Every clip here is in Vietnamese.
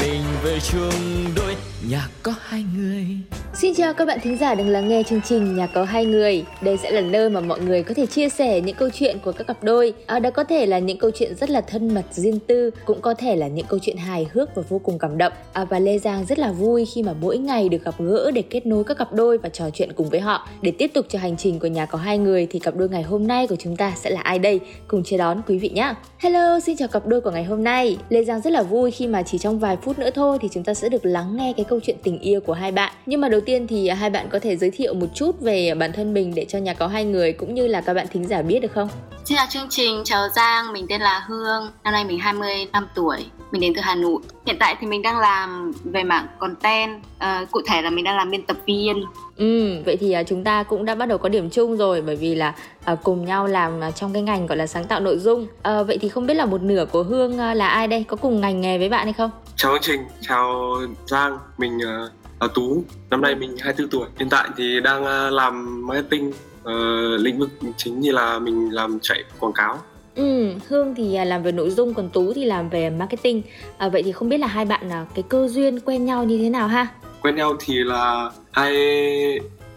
mình về chung đôi nhà có hai người. Xin chào các bạn thính giả đang lắng nghe chương trình Nhà có hai người. Đây sẽ là nơi mà mọi người có thể chia sẻ những câu chuyện của các cặp đôi. À, đó có thể là những câu chuyện rất là thân mật, riêng tư, cũng có thể là những câu chuyện hài hước và vô cùng cảm động. À, và Lê Giang rất là vui khi mà mỗi ngày được gặp gỡ để kết nối các cặp đôi và trò chuyện cùng với họ. Để tiếp tục cho hành trình của Nhà có hai người thì cặp đôi ngày hôm nay của chúng ta sẽ là ai đây? Cùng chờ đón quý vị nhé. Hello, xin chào cặp đôi của ngày hôm nay. Lê Giang rất là vui khi mà chỉ trong vài phút nữa thôi thì chúng ta sẽ được lắng nghe cái câu chuyện tình yêu của hai bạn. Nhưng mà đầu tiên thì hai bạn có thể giới thiệu một chút về bản thân mình để cho nhà có hai người cũng như là các bạn thính giả biết được không? Xin chào chương trình, chào Giang, mình tên là Hương, năm nay mình 25 tuổi, mình đến từ Hà Nội. Hiện tại thì mình đang làm về mảng content, uh, cụ thể là mình đang làm biên tập viên. Ừ, vậy thì uh, chúng ta cũng đã bắt đầu có điểm chung rồi bởi vì là uh, cùng nhau làm uh, trong cái ngành gọi là sáng tạo nội dung. Uh, vậy thì không biết là một nửa của Hương uh, là ai đây? Có cùng ngành nghề với bạn hay không? Chào chương trình, chào Giang, mình uh, là Tú, năm nay mình 24 tuổi. Hiện tại thì đang uh, làm marketing uh, lĩnh vực chính như là mình làm chạy quảng cáo Ừ, Hương thì à, làm về nội dung còn Tú thì làm về marketing. À, vậy thì không biết là hai bạn là cái cơ duyên quen nhau như thế nào ha? Quen nhau thì là hai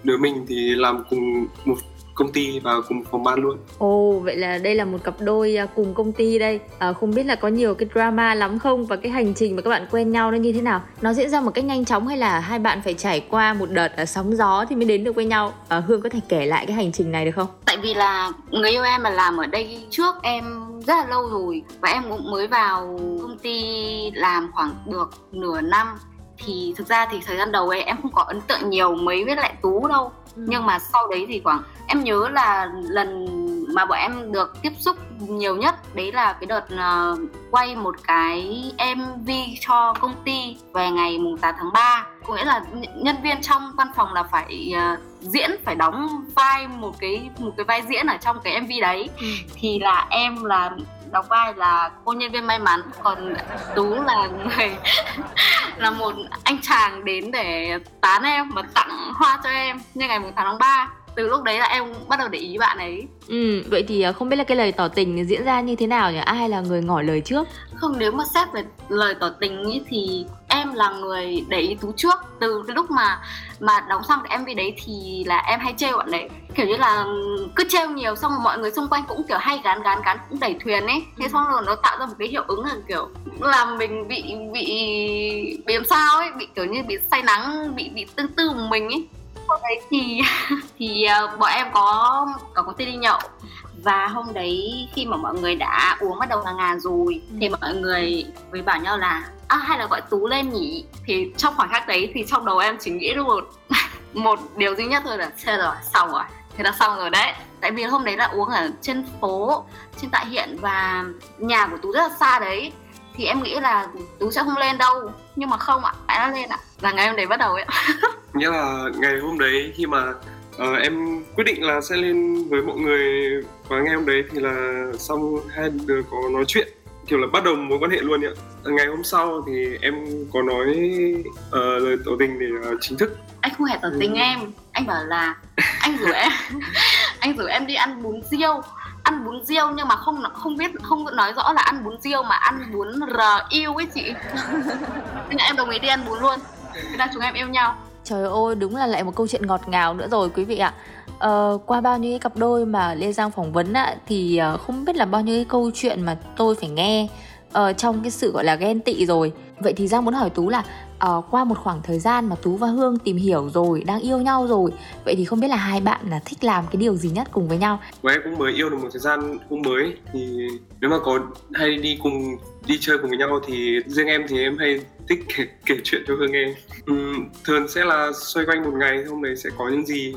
đứa mình thì làm cùng một công ty và cùng phòng ban luôn. Ồ, vậy là đây là một cặp đôi à, cùng công ty đây. À, không biết là có nhiều cái drama lắm không và cái hành trình mà các bạn quen nhau nó như thế nào? Nó diễn ra một cách nhanh chóng hay là hai bạn phải trải qua một đợt à, sóng gió thì mới đến được với nhau? À, Hương có thể kể lại cái hành trình này được không? Tại vì là người yêu em mà làm ở đây trước em rất là lâu rồi và em cũng mới vào công ty làm khoảng được nửa năm thì thực ra thì thời gian đầu ấy em không có ấn tượng nhiều mấy với lại tú đâu ừ. nhưng mà sau đấy thì khoảng em nhớ là lần mà bọn em được tiếp xúc nhiều nhất đấy là cái đợt uh, quay một cái MV cho công ty về ngày mùng 8 tháng 3 có nghĩa là nhân viên trong văn phòng là phải uh, diễn phải đóng vai một cái một cái vai diễn ở trong cái MV đấy ừ. thì là em là đóng vai là cô nhân viên may mắn còn tú là người là một anh chàng đến để tán em và tặng hoa cho em, như ngày 8 tháng 3 từ lúc đấy là em bắt đầu để ý bạn ấy. Ừ vậy thì à, không biết là cái lời tỏ tình diễn ra như thế nào nhỉ? Ai là người ngỏ lời trước? Không nếu mà xét về lời tỏ tình ý thì em là người để ý tú trước. Từ cái lúc mà mà đóng xong cái mv đấy thì là em hay trêu bạn đấy. Kiểu như là cứ trêu nhiều xong rồi mọi người xung quanh cũng kiểu hay gán gán gán cũng đẩy thuyền ấy. Thế xong rồi nó tạo ra một cái hiệu ứng là kiểu làm mình bị bị bị làm sao ấy bị kiểu như bị say nắng bị bị tương tư một mình ấy hôm đấy thì thì uh, bọn em có có ty đi nhậu. Và hôm đấy khi mà mọi người đã uống bắt đầu là ngà rồi ừ. thì mọi người mới bảo nhau là à hay là gọi tú lên nhỉ? Thì trong khoảnh khắc đấy thì trong đầu em chỉ nghĩ được một một điều duy nhất thôi là chết rồi xong rồi thế là xong rồi đấy. Tại vì hôm đấy là uống ở trên phố trên tại hiện và nhà của tú rất là xa đấy thì em nghĩ là tú sẽ không lên đâu. Nhưng mà không ạ à, đã lên ạ. Là ngày hôm đấy bắt đầu ấy nghĩa là ngày hôm đấy khi mà uh, em quyết định là sẽ lên với mọi người và ngày hôm đấy thì là xong hai đứa có nói chuyện kiểu là bắt đầu mối quan hệ luôn ạ. Ngày hôm sau thì em có nói uh, lời tỏ tình để uh, chính thức. Anh không hề tỏ tình ừ. em. Anh bảo là anh rủ em anh rủ em đi ăn bún riêu ăn bún riêu nhưng mà không không biết không nói rõ là ăn bún riêu mà ăn bún r yêu ấy chị nên là em đồng ý đi ăn bún luôn thế là chúng em yêu nhau Trời ơi, đúng là lại một câu chuyện ngọt ngào nữa rồi quý vị ạ. Ờ, qua bao nhiêu cặp đôi mà Lê Giang phỏng vấn ạ, thì uh, không biết là bao nhiêu cái câu chuyện mà tôi phải nghe uh, trong cái sự gọi là ghen tị rồi. Vậy thì Giang muốn hỏi Tú là uh, qua một khoảng thời gian mà Tú và Hương tìm hiểu rồi, đang yêu nhau rồi, vậy thì không biết là hai bạn là thích làm cái điều gì nhất cùng với nhau? Của em cũng mới yêu được một thời gian cũng mới thì nếu mà có hay đi cùng đi chơi cùng với nhau thì riêng em thì em hay thích kể, kể chuyện cho Hương nghe. Ừ, thường sẽ là xoay quanh một ngày hôm đấy sẽ có những gì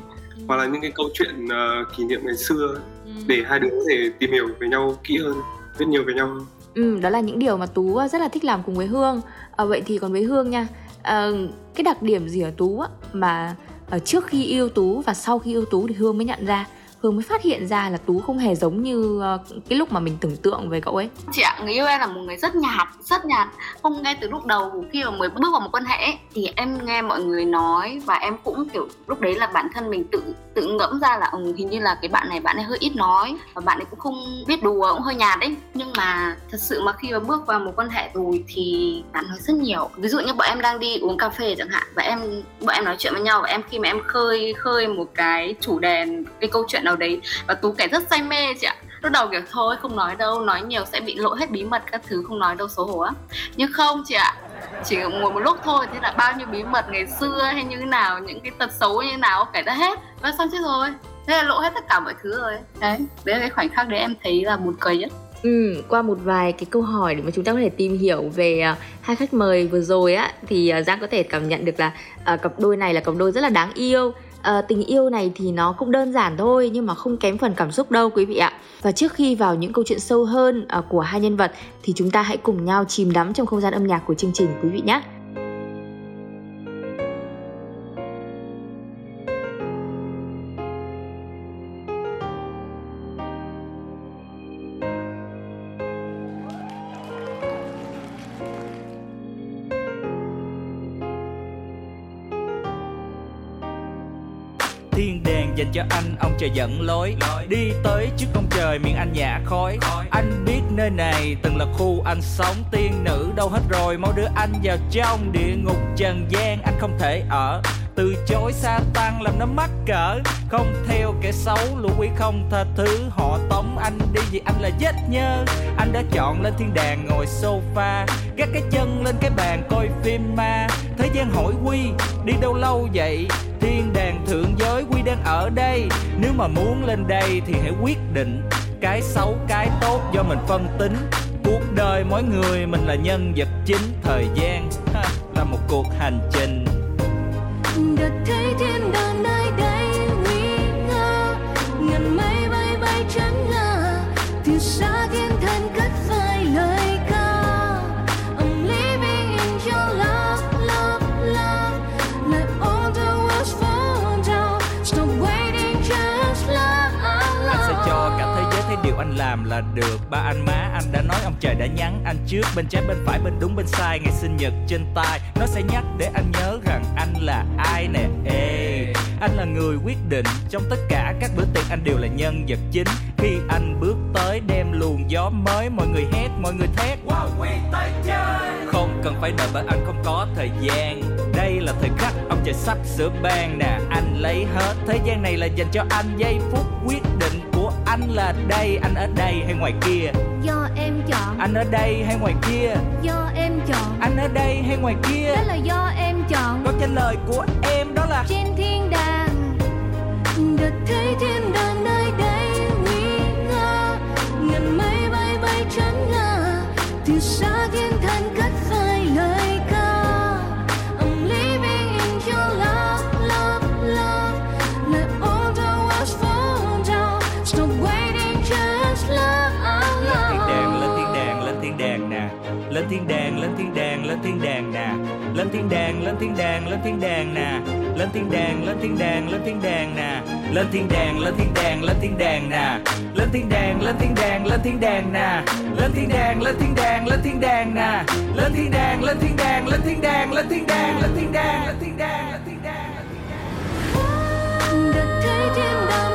hoặc là những cái câu chuyện uh, kỷ niệm ngày xưa ừ. để hai đứa có thể tìm hiểu về nhau kỹ hơn, biết nhiều về nhau hơn. Ừ, đó là những điều mà Tú rất là thích làm cùng với Hương. À, vậy thì còn với Hương nha, à, cái đặc điểm gì ở Tú á, mà ở trước khi yêu Tú và sau khi yêu Tú thì Hương mới nhận ra? Hương mới phát hiện ra là tú không hề giống như ờ, cái lúc mà mình tưởng tượng về cậu ấy. Chị ạ người yêu em là một người rất nhạt rất nhạt. Không ngay từ lúc đầu khi mà mới bước vào một quan hệ thì em nghe mọi người nói và em cũng kiểu lúc đấy là bản thân mình tự tự ngẫm ra là ừ, hình như là cái bạn này bạn ấy hơi ít nói và bạn ấy cũng không biết đùa cũng hơi nhạt đấy nhưng mà thật sự mà khi mà bước vào một quan hệ rồi thì bạn nói rất nhiều. Ví dụ như bọn em đang đi uống cà phê chẳng hạn và em bọn em nói chuyện với nhau và em khi mà em khơi khơi một cái chủ đề cái câu chuyện nào đấy và tú kể rất say mê chị ạ. Lúc đầu kiểu thôi không nói đâu nói nhiều sẽ bị lộ hết bí mật các thứ không nói đâu xấu hổ á nhưng không chị ạ chỉ ngồi một lúc thôi thế là bao nhiêu bí mật ngày xưa hay như thế nào những cái tật xấu như thế nào kể ra hết. Và xong chết rồi thế là lộ hết tất cả mọi thứ rồi. Đấy đấy là cái khoảnh khắc đấy em thấy là buồn cười nhất. Ừ, qua một vài cái câu hỏi để mà chúng ta có thể tìm hiểu về uh, hai khách mời vừa rồi á thì uh, Giang có thể cảm nhận được là uh, cặp đôi này là cặp đôi rất là đáng yêu à, tình yêu này thì nó cũng đơn giản thôi nhưng mà không kém phần cảm xúc đâu quý vị ạ. Và trước khi vào những câu chuyện sâu hơn à, của hai nhân vật thì chúng ta hãy cùng nhau chìm đắm trong không gian âm nhạc của chương trình quý vị nhé. Cho anh, ông trời dẫn lối. Đi tới trước ông trời, miệng anh nhả khói. Anh biết nơi này từng là khu anh sống. Tiên nữ đâu hết rồi, mau đưa anh vào trong địa ngục trần gian. Anh không thể ở từ chối sa tăng làm nó mắc cỡ. Không theo kẻ xấu, lũ quỷ không tha thứ. Họ tống anh đi vì anh là vết nhơ. Anh đã chọn lên thiên đàng ngồi sofa, gác cái chân lên cái bàn coi phim ma thế gian hỏi quy đi đâu lâu vậy? Thiên đàng thượng giới quy đang ở đây. Nếu mà muốn lên đây thì hãy quyết định cái xấu cái tốt do mình phân tính. Cuộc đời mỗi người mình là nhân vật chính thời gian ha, là một cuộc hành trình. Được thấy thiên đàng nơi đây nguy nga ngàn mây bay bay trắng ngà từ xa thiên làm là được. Ba anh má anh đã nói ông trời đã nhắn. Anh trước bên trái bên phải bên đúng bên sai. Ngày sinh nhật trên tay nó sẽ nhắc để anh nhớ rằng anh là ai nè. Ê anh là người quyết định. Trong tất cả các bữa tiệc anh đều là nhân vật chính. Khi anh bước tới đem luồng gió mới mọi người hét mọi người thét. Wow, không cần phải đợi bởi anh không có thời gian. Đây là thời khắc ông trời sắp sửa ban nè. Anh lấy hết thế gian này là dành cho anh. Giây phút quyết định anh là đây anh ở đây hay ngoài kia? Do em chọn. Anh ở đây hay ngoài kia? Do em chọn. Anh ở đây hay ngoài kia? Đó là do em chọn. Câu trả lời của em đó là trên thiên đàng được thấy thiên đàng nơi đây nguy nga ngàn mây bay bay trắng ngà từ xa thiên thần cất lên thiên đàng lên thiên đàng lên thiên đàng lên thiên đàng nè lên thiên đàng lên thiên đàng lên thiên đàng nè lên thiên đàng lên thiên đàng lên thiên đàng nè lên thiên đàng lên thiên đàng lên thiên đàng nè lên thiên đàng lên thiên đàng lên thiên đàng nè lên thiên đàng lên thiên đàng lên thiên đàng nè lên thiên đàng lên thiên đàng lên thiên đàng lên thiên đàng lên thiên đàng lên thiên đàng lên thiên đàng được thấy thiên đàng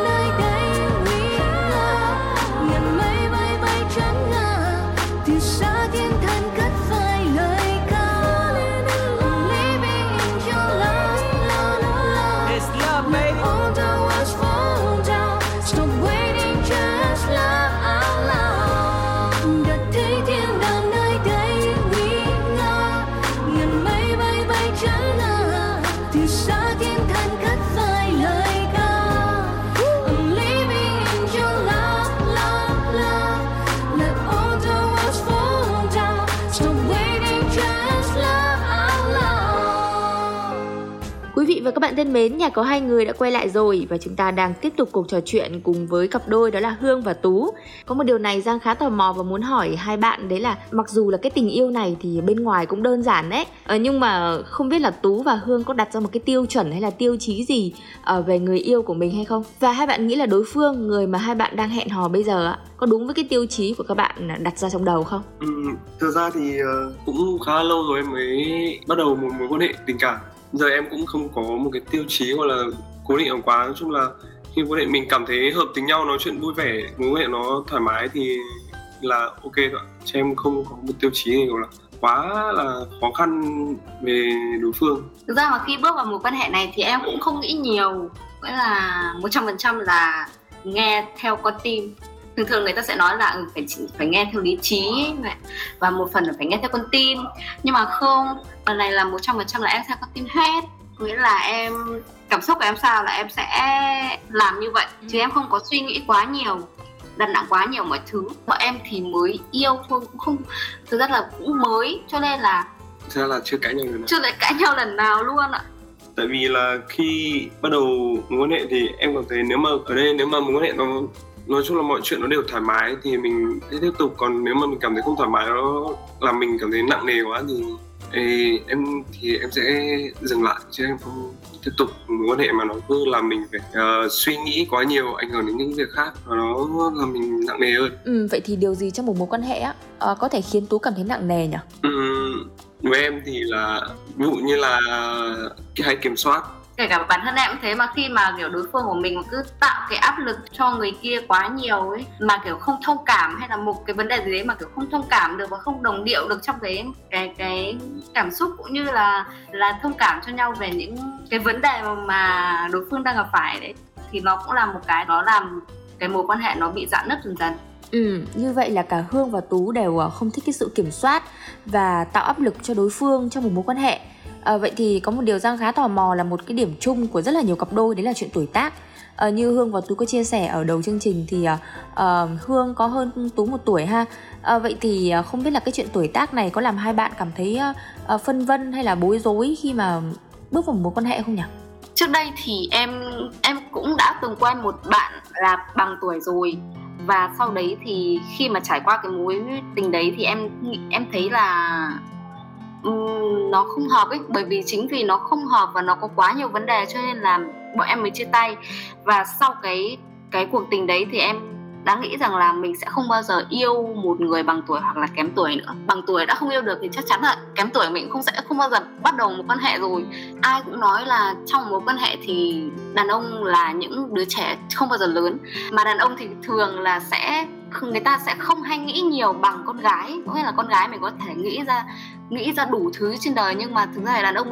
và các bạn thân mến, nhà có hai người đã quay lại rồi và chúng ta đang tiếp tục cuộc trò chuyện cùng với cặp đôi đó là Hương và Tú. Có một điều này Giang khá tò mò và muốn hỏi hai bạn đấy là mặc dù là cái tình yêu này thì bên ngoài cũng đơn giản đấy, ờ, nhưng mà không biết là Tú và Hương có đặt ra một cái tiêu chuẩn hay là tiêu chí gì uh, về người yêu của mình hay không? Và hai bạn nghĩ là đối phương người mà hai bạn đang hẹn hò bây giờ có đúng với cái tiêu chí của các bạn đặt ra trong đầu không? Ừ, thực ra thì ờ, cũng khá lâu rồi em mới bắt đầu một mối quan hệ tình cảm giờ em cũng không có một cái tiêu chí hoặc là cố định ở quá nói chung là khi quan hệ mình cảm thấy hợp tính nhau, nói chuyện vui vẻ, mối quan hệ nó thoải mái thì là ok thôi chứ em không có một tiêu chí gì gọi là quá là khó khăn về đối phương. Thực ra mà khi bước vào mối quan hệ này thì em cũng không nghĩ nhiều. Nghĩa là một trăm phần trăm là nghe theo con tim thường thường người ta sẽ nói là ừ, phải phải nghe theo lý trí ấy, và một phần là phải nghe theo con tim. Nhưng mà không lần này là một trăm phần trăm là em theo con tim hết. Nghĩa là em cảm xúc của em sao là em sẽ làm như vậy. Chứ em không có suy nghĩ quá nhiều đặt nặng quá nhiều mọi thứ. Bọn em thì mới yêu thôi cũng không thực ra là cũng mới. Cho nên là thực ra là chưa cãi nhau lần nào. chưa lại cãi nhau lần nào luôn ạ. Tại vì là khi bắt đầu mối quan hệ thì em cảm thấy nếu mà ở đây nếu mà mối quan hệ nó nói chung là mọi chuyện nó đều thoải mái thì mình sẽ tiếp tục còn nếu mà mình cảm thấy không thoải mái nó làm mình cảm thấy nặng nề quá thì Ê, em thì em sẽ dừng lại chứ em không tiếp tục mối quan hệ mà nó cứ làm mình phải uh, suy nghĩ quá nhiều ảnh hưởng đến những việc khác và nó làm mình nặng nề hơn. Ừ, vậy thì điều gì trong một mối quan hệ á uh, có thể khiến tú cảm thấy nặng nề nhỉ? Ừ, với em thì là ví dụ như là cái hay kiểm soát kể cả bản thân em cũng thế mà khi mà kiểu đối phương của mình cứ tạo cái áp lực cho người kia quá nhiều ấy mà kiểu không thông cảm hay là một cái vấn đề gì đấy mà kiểu không thông cảm được và không đồng điệu được trong cái cái cái cảm xúc cũng như là là thông cảm cho nhau về những cái vấn đề mà, đối phương đang gặp phải đấy thì nó cũng là một cái nó làm cái mối quan hệ nó bị dạn nứt dần dần. Ừ, như vậy là cả Hương và Tú đều ờ, không thích cái sự kiểm soát và tạo áp lực cho đối phương trong một mối quan hệ. À, vậy thì có một điều Giang khá tò mò là một cái điểm chung của rất là nhiều cặp đôi đấy là chuyện tuổi tác. À, như Hương và Tú có chia sẻ ở đầu chương trình thì à, Hương có hơn Tú một tuổi ha. À, vậy thì không biết là cái chuyện tuổi tác này có làm hai bạn cảm thấy à, phân vân hay là bối rối khi mà bước vào mối quan hệ không nhỉ? Trước đây thì em em cũng đã từng quen một bạn là bằng tuổi rồi và sau đấy thì khi mà trải qua cái mối tình đấy thì em em thấy là nó không hợp ấy, bởi vì chính vì nó không hợp và nó có quá nhiều vấn đề cho nên là bọn em mới chia tay. Và sau cái cái cuộc tình đấy thì em đã nghĩ rằng là mình sẽ không bao giờ yêu một người bằng tuổi hoặc là kém tuổi nữa. Bằng tuổi đã không yêu được thì chắc chắn là kém tuổi mình không sẽ, không bao giờ bắt đầu một quan hệ rồi. Ai cũng nói là trong một quan hệ thì đàn ông là những đứa trẻ không bao giờ lớn, mà đàn ông thì thường là sẽ người ta sẽ không hay nghĩ nhiều bằng con gái. Có nghĩa là con gái mình có thể nghĩ ra nghĩ ra đủ thứ trên đời nhưng mà thực ra là đàn ông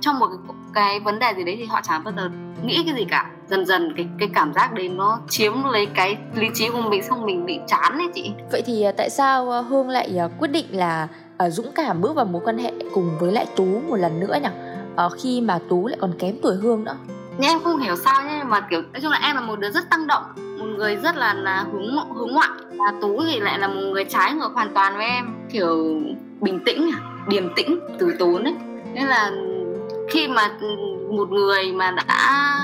trong một cái, cái vấn đề gì đấy thì họ chẳng bao giờ nghĩ cái gì cả. Dần dần cái cái cảm giác đấy nó chiếm lấy cái lý trí của mình xong mình bị chán ấy chị. Vậy thì à, tại sao à, hương lại à, quyết định là dũng cảm bước vào mối quan hệ cùng với lại tú một lần nữa nhỉ? Ờ, khi mà tú lại còn kém tuổi hương nữa. Nhưng em không hiểu sao nhé mà kiểu nói chung là em là một đứa rất tăng động một người rất là là hướng hướng ngoại và tú thì lại là một người trái ngược hoàn toàn với em, kiểu bình tĩnh à, điềm tĩnh, từ tốn ấy. Nên là khi mà một người mà đã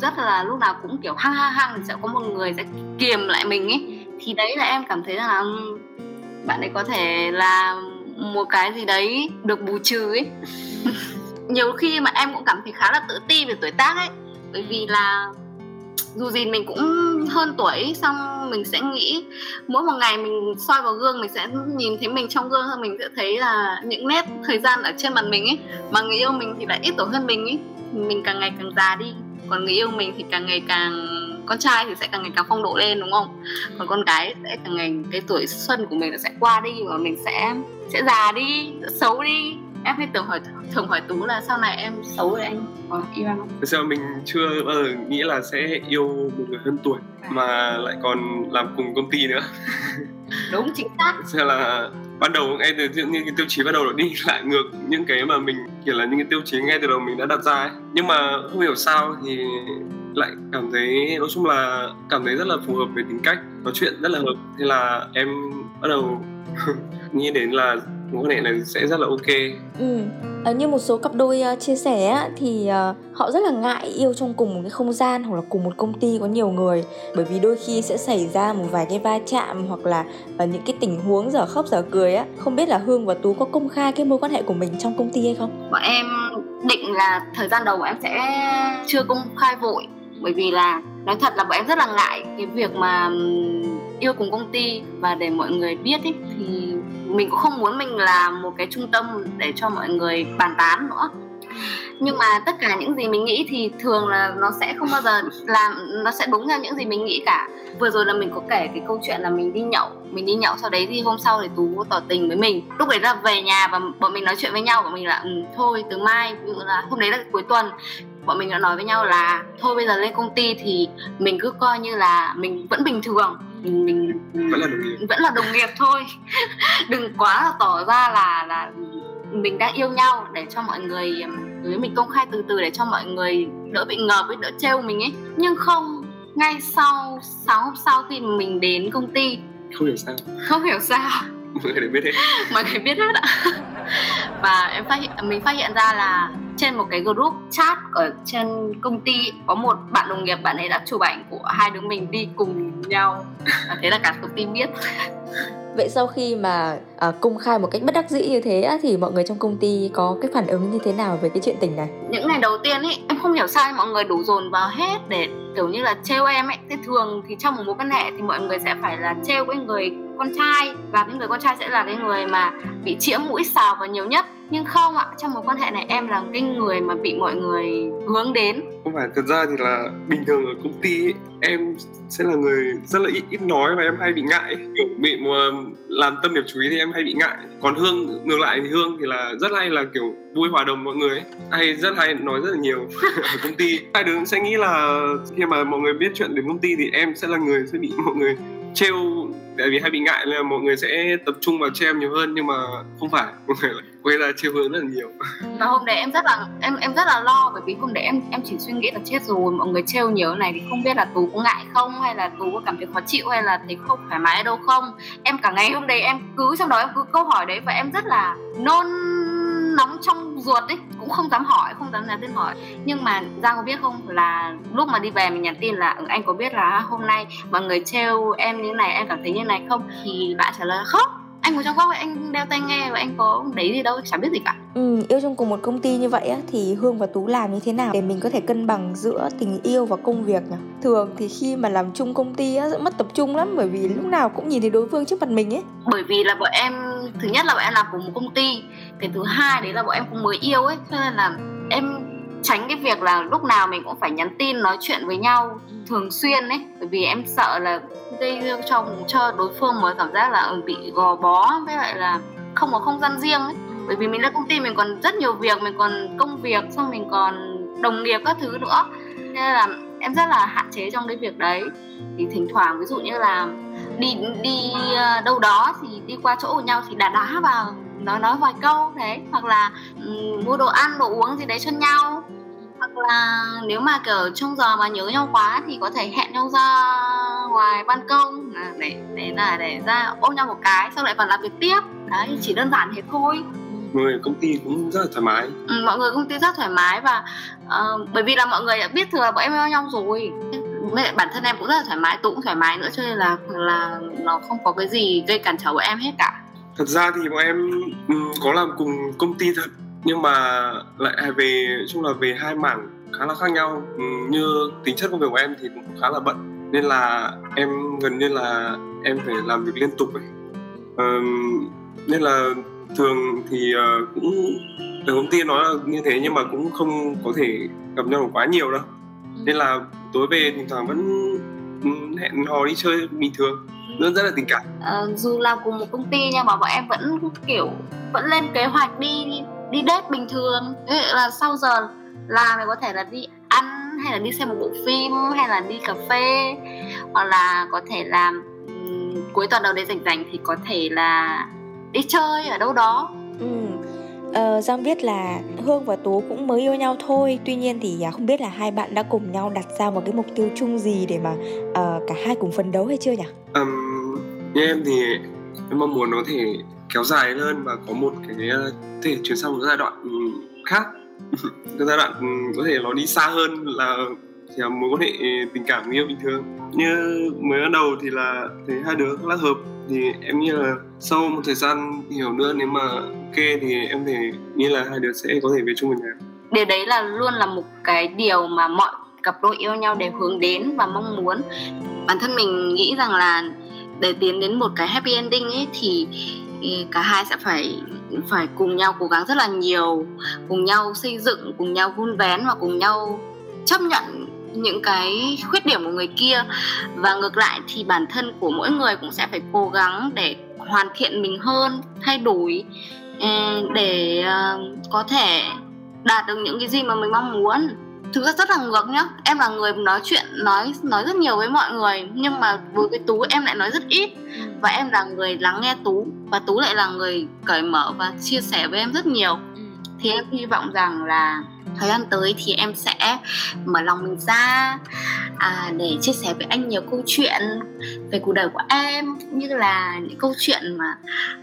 rất là lúc nào cũng kiểu hăng hăng hăng thì sẽ có một người sẽ kiềm lại mình ấy, thì đấy là em cảm thấy là ừ, bạn ấy có thể là một cái gì đấy được bù trừ ấy. Nhiều khi mà em cũng cảm thấy khá là tự ti về tuổi tác ấy, bởi vì là dù gì mình cũng hơn tuổi xong mình sẽ nghĩ mỗi một ngày mình soi vào gương mình sẽ nhìn thấy mình trong gương mình sẽ thấy là những nét thời gian ở trên mặt mình ấy mà người yêu mình thì lại ít tuổi hơn mình ấy. Mình càng ngày càng già đi còn người yêu mình thì càng ngày càng con trai thì sẽ càng ngày càng phong độ lên đúng không? Còn con gái sẽ càng ngày cái tuổi xuân của mình nó sẽ qua đi và mình sẽ sẽ già đi xấu đi em hay tưởng hỏi thường hỏi tú là sau này em xấu rồi anh. Có yêu em không? Thực ra mình chưa bao giờ nghĩ là sẽ yêu một người hơn tuổi à. mà lại còn làm cùng công ty nữa. Đúng chính xác. Thế là ban đầu em từ những cái tiêu chí bắt đầu đi lại ngược những cái mà mình kiểu là những cái tiêu chí ngay từ đầu mình đã đặt ra ấy. Nhưng mà không hiểu sao thì lại cảm thấy nói chung là cảm thấy rất là phù hợp về tính cách nói chuyện rất là hợp. Thế là em bắt đầu nghĩ đến là mối quan hệ này sẽ rất là ok. Ừ. À, như một số cặp đôi uh, chia sẻ á, thì uh, họ rất là ngại yêu trong cùng một cái không gian hoặc là cùng một công ty có nhiều người. Bởi vì đôi khi sẽ xảy ra một vài cái va chạm hoặc là uh, những cái tình huống dở khóc dở cười á. Không biết là hương và tú có công khai cái mối quan hệ của mình trong công ty hay không? Bọn em định là thời gian đầu bọn em sẽ chưa công khai vội. Bởi vì là nói thật là bọn em rất là ngại cái việc mà yêu cùng công ty và để mọi người biết ý, thì mình cũng không muốn mình là một cái trung tâm để cho mọi người bàn tán nữa. Nhưng mà tất cả những gì mình nghĩ thì thường là nó sẽ không bao giờ làm nó sẽ đúng theo những gì mình nghĩ cả. Vừa rồi là mình có kể cái câu chuyện là mình đi nhậu mình đi nhậu sau đấy thì hôm sau thì tú tỏ tình với mình. Lúc đấy là về nhà và bọn mình nói chuyện với nhau của mình là ừ, thôi từ mai ví dụ là hôm đấy là cuối tuần bọn mình đã nói với nhau là thôi bây giờ lên công ty thì mình cứ coi như là mình vẫn bình thường. Mình mình vẫn là đồng nghiệp. vẫn là đồng nghiệp thôi. Đừng quá là tỏ ra là là mình đang yêu nhau để cho mọi người với mình công khai từ từ để cho mọi người đỡ bị ngợp với đỡ trêu mình ấy. Nhưng không ngay sau sáng hôm sau khi mình đến công ty không hiểu sao. Không hiểu sao. Mọi người đều biết hết. Mọi người biết hết ạ và em phát hiện mình phát hiện ra là trên một cái group chat ở trên công ty có một bạn đồng nghiệp bạn ấy đã chụp ảnh của hai đứa mình đi cùng nhau và thế là cả công ty biết Vậy sau khi mà à, công khai một cách bất đắc dĩ như thế á, thì mọi người trong công ty có cái phản ứng như thế nào về cái chuyện tình này? Những ngày đầu tiên ấy em không hiểu sao mọi người đổ dồn vào hết để kiểu như là trêu em ấy. Thế thường thì trong một mối quan hệ thì mọi người sẽ phải là trêu cái người con trai và cái người con trai sẽ là cái người mà bị chĩa mũi xào vào nhiều nhất. Nhưng không ạ trong mối quan hệ này em là cái người mà bị mọi người hướng đến. Không phải thật ra thì là bình thường ở công ty ấy, em sẽ là người rất là ít ít nói và em hay bị ngại. Kiểu bị mà làm tâm điểm chú ý thì em hay bị ngại. Còn hương ngược lại thì hương thì là rất hay là kiểu vui hòa đồng mọi người ấy. Hay rất hay nói rất là nhiều ở công ty. Hai đứa sẽ nghĩ là khi mà mọi người biết chuyện đến công ty thì em sẽ là người sẽ bị mọi người trêu tại vì hay bị ngại nên là mọi người sẽ tập trung vào treo nhiều hơn, nhưng mà không phải, mọi người lại quay ra treo hơn rất là nhiều. Và hôm đấy em rất là, em em rất là lo, bởi vì hôm đấy em em chỉ suy nghĩ là chết rồi, mọi người trêu nhiều này thì không biết là tú có ngại không, hay là tú có cảm thấy khó chịu, hay là thấy không thoải mái đâu không. Em cả ngày hôm đấy em cứ, trong đó em cứ câu hỏi đấy và em rất là nôn nóng trong ruột ấy không dám hỏi không dám nhắn tin hỏi. Nhưng mà giang có biết không? Là lúc mà đi về mình nhắn tin là ừ, anh có biết là hôm nay mọi người trêu em như này em cảm thấy như này không? Thì bạn trả lời không anh ngồi trong góc anh đeo tai nghe và anh có đấy gì đâu chẳng biết gì cả. Ừ, yêu trong cùng một công ty như vậy á thì hương và tú làm như thế nào để mình có thể cân bằng giữa tình yêu và công việc nhỉ? Thường thì khi mà làm chung công ty á mất tập trung lắm bởi vì lúc nào cũng nhìn thấy đối phương trước mặt mình ấy. Bởi vì là bọn em thứ nhất là bọn em làm cùng một công ty cái thứ hai đấy là bọn em cũng mới yêu ấy. Cho nên là em tránh cái việc là lúc nào mình cũng phải nhắn tin, nói chuyện với nhau thường xuyên ấy. Bởi vì em sợ là gây cho cho đối phương một cảm giác là ừ, bị gò bó, với lại là không có không gian riêng ấy. Bởi vì mình ra công ty mình còn rất nhiều việc, mình còn công việc, xong mình còn đồng nghiệp các thứ nữa. Nên là em rất là hạn chế trong cái việc đấy. Thì thỉnh thoảng ví dụ như là đi đi ờ, đâu đó thì đi qua chỗ của nhau thì đá đá vào nói nói vài câu đấy hoặc là um, mua đồ ăn đồ uống gì đấy cho nhau. Hoặc là nếu mà kiểu trong giờ mà nhớ nhau quá thì có thể hẹn nhau ra ngoài ban công. À, để để là để ra ôm nhau một cái xong lại còn làm việc tiếp. Đấy chỉ đơn giản thế thôi. Mọi người công ty cũng rất là thoải mái. Ừ, mọi người công ty rất thoải mái và uh, bởi vì là mọi người đã biết thừa bọn em yêu nhau rồi. Mẹ, bản thân em cũng rất là thoải mái tú cũng thoải mái nữa cho nên là là nó không có cái gì gây cản trở bọn em hết cả thật ra thì bọn em um, có làm cùng công ty thật nhưng mà lại về chung là về hai mảng khá là khác nhau. Um, như tính chất công việc của em thì cũng khá là bận nên là em gần như là em phải làm việc liên tục ấy. Um, nên là thường thì uh, cũng ở công ty nói là như thế nhưng mà cũng không có thể gặp nhau quá nhiều đâu. Nên là tối về thỉnh thoảng vẫn hẹn hò đi chơi bình thường luôn rất là tình cảm. Uh, dù làm cùng một công ty nhưng mà bọn em vẫn kiểu vẫn lên kế hoạch đi đi date bình thường. Thế là sau giờ làm thì có thể là đi ăn hay là đi xem một bộ phim hay là đi cà phê hoặc là có thể là um, cuối tuần đầu đấy rảnh rảnh thì có thể là đi chơi ở đâu đó. Ừ. Ờ, Giang biết là Hương và Tú cũng mới yêu nhau thôi Tuy nhiên thì à, không biết là hai bạn đã cùng nhau đặt ra một cái mục tiêu chung gì Để mà uh, cả hai cùng phấn đấu hay chưa nhỉ? Um, như em thì em mong muốn nó thể kéo dài hơn và có một cái ờ, thể chuyển sang một giai đoạn khác cái giai đoạn ừ, có thể nó đi xa hơn là chỉ là mối quan hệ ờ, tình cảm yêu bình thường. Như mới bắt đầu thì là thấy hai đứa rất là hợp. Thì em nghĩ là sau một thời gian hiểu nữa, nếu mà ok thì em thể nghĩ là hai đứa sẽ có thể về chung một nhà. Điều đấy là luôn là một cái điều mà mọi cặp đôi yêu nhau đều hướng đến và mong muốn. Bản thân mình nghĩ rằng là để tiến đến một cái happy ending ấy thì ừ, cả hai sẽ phải phải cùng nhau cố gắng rất là nhiều, cùng nhau xây dựng, cùng nhau vun vén và cùng nhau chấp nhận những cái khuyết điểm của người kia. Và ngược lại thì bản thân của mỗi người cũng sẽ phải cố gắng để hoàn thiện mình hơn thay đổi ừ, để ờ, có thể đạt được những cái gì mà mình mong muốn. Thực ra rất là ngược nhá. Em là người nói chuyện nói nói rất nhiều với mọi người nhưng mà với cái tú em lại nói rất ít. Và em là người lắng nghe tú và tú lại là người cởi mở và chia sẻ với em rất nhiều. Thì em hy vọng rằng là thời gian tới thì em sẽ mở lòng mình ra à, để chia sẻ với anh nhiều câu chuyện về cuộc đời của em như là những câu chuyện mà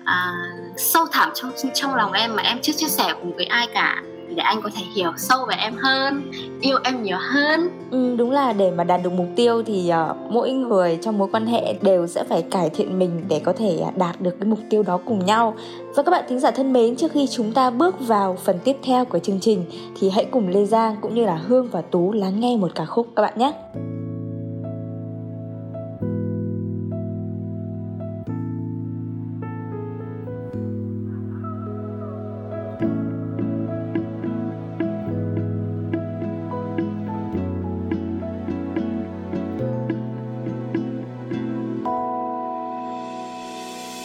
à, sâu thẳm trong trong lòng em mà em chưa chia sẻ cùng với ai cả để anh có thể hiểu sâu về em hơn yêu em nhiều hơn. Ừ, đúng là để mà đạt được mục tiêu thì uh, mỗi người trong mối quan hệ đều sẽ phải cải thiện mình để có thể uh, đạt được cái mục tiêu đó cùng nhau. Và các bạn thính giả thân mến trước khi chúng ta bước vào phần tiếp theo của chương trình thì hãy cùng lê giang cũng như là hương và tú lắng nghe một ca khúc các bạn nhé.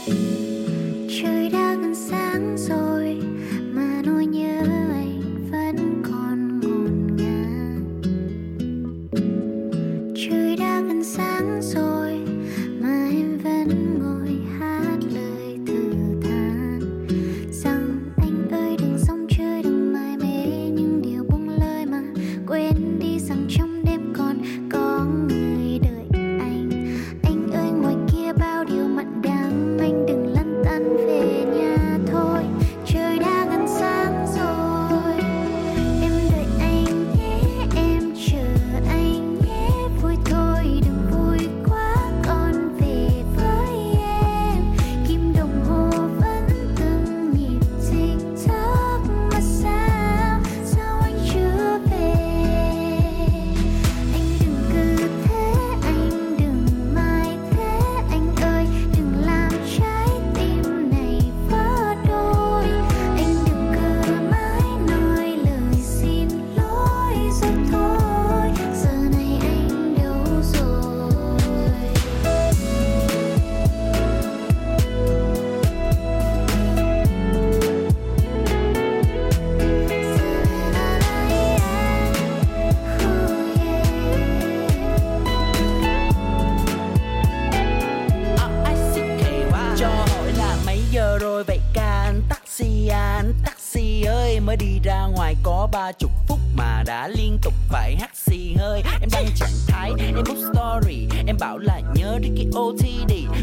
trời đã gần sáng rồi.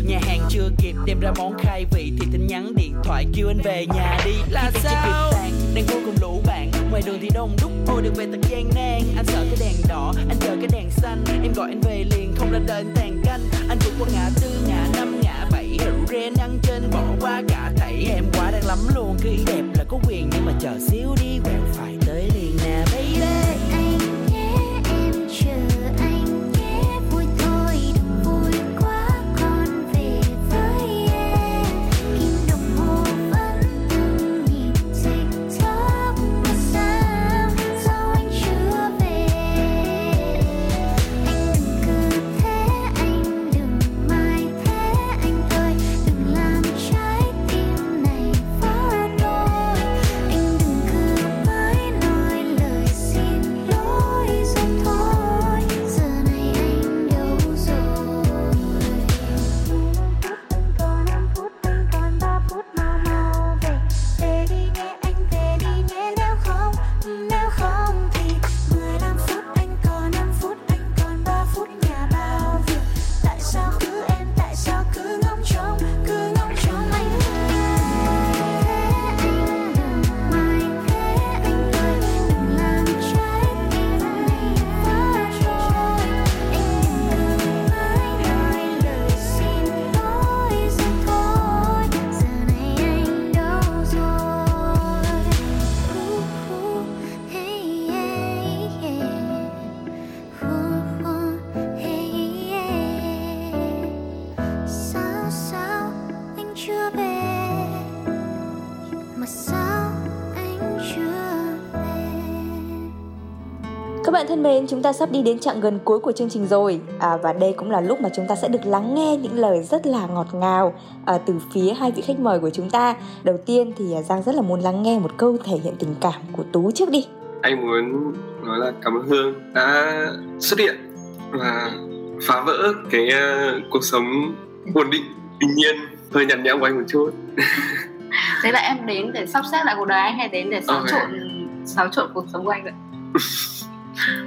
nhà hàng chưa kịp đem ra món khai vị thì tin nhắn điện thoại kêu anh về nhà đi. Là Khi sao? tàn, đang vô cùng lũ bạn. Ngoài đường thì đông đúc ôi được về thật gian nan. Anh sợ cái đèn đỏ anh chờ cái đèn xanh. Em gọi anh về liền không lên đợi anh tàn canh. Anh vượt qua ngã tư ngã năm ngã bảy. Rượu rê ăn trên bỏ qua cả thảy em quá đang lắm luôn khi đẹp là có quyền. Nhưng mà chờ xíu đi quẹo phải tới liền nè baby. Bạn thân mến, chúng ta sắp đi đến chặng gần cuối của chương trình rồi. À, Và đây cũng là lúc mà chúng ta sẽ được lắng nghe những lời rất là ngọt ngào à, Từ phía hai vị khách mời của chúng ta. Đầu tiên thì à, Giang rất là muốn lắng nghe một câu thể hiện tình cảm của Tú trước đi. Anh muốn nói là cảm ơn hương đã xuất hiện và phá vỡ cái uh, cuộc sống ổn định bình nhiên hơi nhạt nhẽo của anh một chút. Thế là em đến để sắp xếp lại cuộc đời anh hay đến để xáo okay. trộn xáo trộn cuộc sống của anh vậy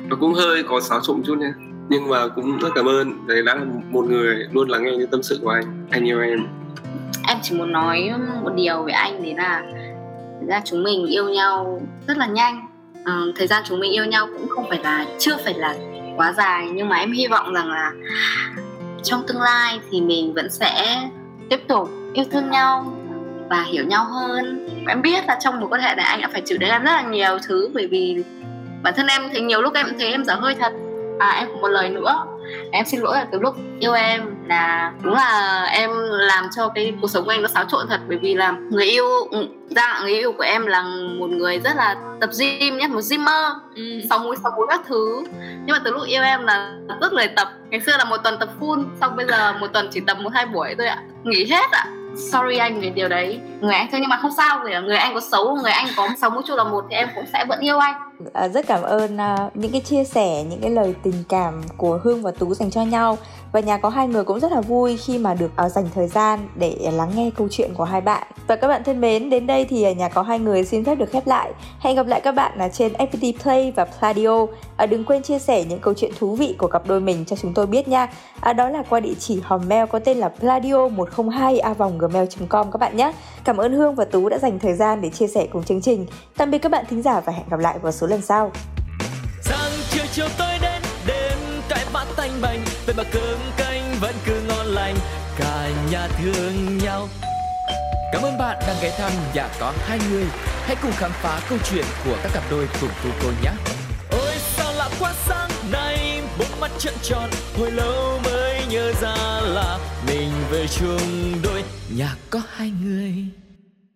nó cũng hơi có xáo trộn chút nha nhưng mà cũng rất cảm ơn. Đấy đã là một người luôn lắng nghe những tâm sự của anh. Anh yêu em. Em chỉ muốn nói một điều với anh đấy là ra chúng mình yêu nhau rất là nhanh. À, thời gian chúng mình yêu nhau cũng không phải là chưa phải là quá dài nhưng mà em hy vọng rằng là trong tương lai thì mình vẫn sẽ tiếp tục yêu thương nhau và hiểu nhau hơn. Em biết là trong một quan hệ này anh đã phải chịu đựng rất là nhiều thứ bởi vì bản thân em thì nhiều lúc em thấy em dở hơi thật. À em có một lời nữa. Em xin lỗi là từ lúc yêu em là đúng là em làm cho cái cuộc sống của anh nó xáo trộn thật bởi vì là người yêu ừ, ra người yêu của em là một người rất là tập gym nhé một gymmer ừ. sáu múi sáu múi các thứ. Nhưng mà từ lúc yêu em là rất lười tập. Ngày xưa là một tuần tập full xong bây giờ một tuần chỉ tập một hai buổi thôi ạ. Nghỉ hết ạ. Sorry anh về điều đấy. Người anh thôi nhưng mà không sao vì người anh có xấu người anh có sáu mũi chu là một thì em cũng sẽ vẫn yêu anh à, rất cảm ơn à, những cái chia sẻ những cái lời tình cảm của hương và tú dành cho nhau. Và nhà có hai người cũng rất là vui khi mà được à, dành thời gian để lắng nghe câu chuyện của hai bạn. Và các bạn thân mến đến đây thì à, nhà có hai người xin phép được khép lại. Hẹn gặp lại các bạn là trên FPT Play và Pladio. Đừng quên chia sẻ những câu chuyện thú vị của cặp đôi mình cho chúng tôi biết nha. Đó là qua địa chỉ hòm mail có tên là pladio 102 a vòng gmail.com các bạn nhé. Cảm ơn hương và tú đã dành thời gian để chia sẻ cùng chương trình. Tạm biệt các bạn thính giả và hẹn gặp lại vào số số lần sau Sáng chiều chiều tôi đến đêm cái bát tanh bành về mà cơm canh vẫn cứ ngon lành cả nhà thương nhau Cảm ơn bạn đang ghé thăm nhà có hai người. Hãy cùng khám phá câu chuyện của các cặp đôi cùng tu cô nhé. Ôi sao lạ quá sáng nay, bốn mắt trợn tròn, hồi lâu mới nhớ ra là mình về chung đôi nhà có hai người.